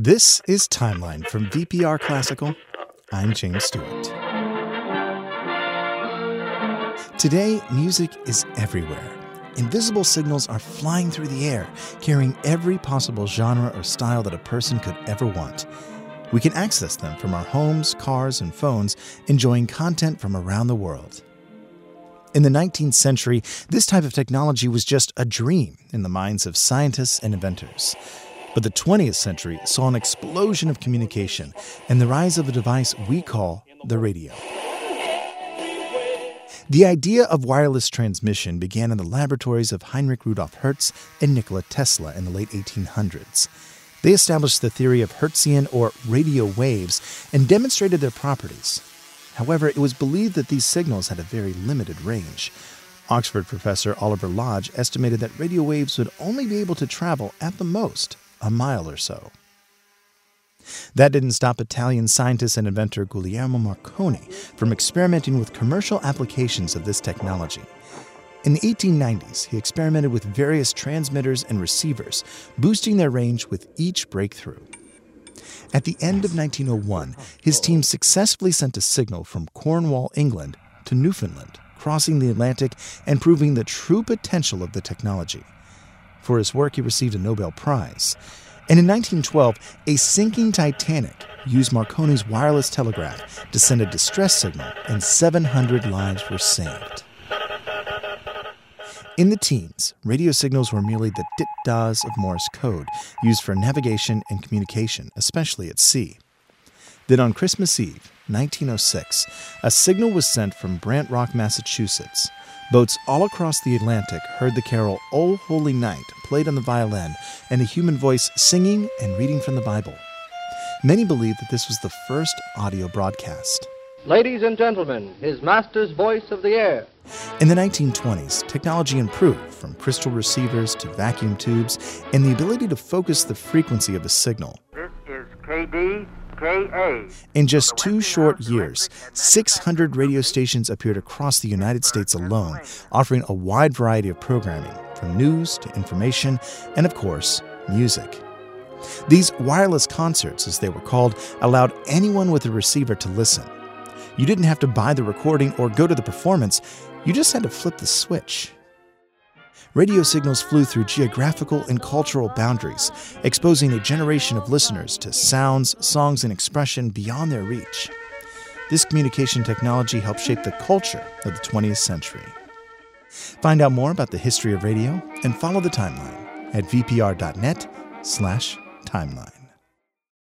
This is Timeline from VPR Classical. I'm James Stewart. Today, music is everywhere. Invisible signals are flying through the air, carrying every possible genre or style that a person could ever want. We can access them from our homes, cars, and phones, enjoying content from around the world. In the 19th century, this type of technology was just a dream in the minds of scientists and inventors. But the 20th century saw an explosion of communication and the rise of a device we call the radio. The idea of wireless transmission began in the laboratories of Heinrich Rudolf Hertz and Nikola Tesla in the late 1800s. They established the theory of Hertzian or radio waves and demonstrated their properties. However, it was believed that these signals had a very limited range. Oxford professor Oliver Lodge estimated that radio waves would only be able to travel at the most a mile or so. That didn't stop Italian scientist and inventor Guglielmo Marconi from experimenting with commercial applications of this technology. In the 1890s, he experimented with various transmitters and receivers, boosting their range with each breakthrough. At the end of 1901, his team successfully sent a signal from Cornwall, England, to Newfoundland, crossing the Atlantic and proving the true potential of the technology. For his work, he received a Nobel Prize. And in 1912, a sinking Titanic used Marconi's wireless telegraph to send a distress signal, and 700 lives were saved. In the teens, radio signals were merely the dit das of Morse code, used for navigation and communication, especially at sea. Then on Christmas Eve, 1906, a signal was sent from Brant Rock, Massachusetts. Boats all across the Atlantic heard the carol O Holy Night played on the violin and a human voice singing and reading from the Bible. Many believe that this was the first audio broadcast. Ladies and gentlemen, His Master's voice of the air. In the 1920s, technology improved from crystal receivers to vacuum tubes and the ability to focus the frequency of a signal. This is KD in just two short years, 600 radio stations appeared across the United States alone, offering a wide variety of programming, from news to information, and of course, music. These wireless concerts, as they were called, allowed anyone with a receiver to listen. You didn't have to buy the recording or go to the performance, you just had to flip the switch radio signals flew through geographical and cultural boundaries, exposing a generation of listeners to sounds, songs, and expression beyond their reach. This communication technology helped shape the culture of the 20th century. Find out more about the history of radio and follow the timeline at vpr.net/timeline.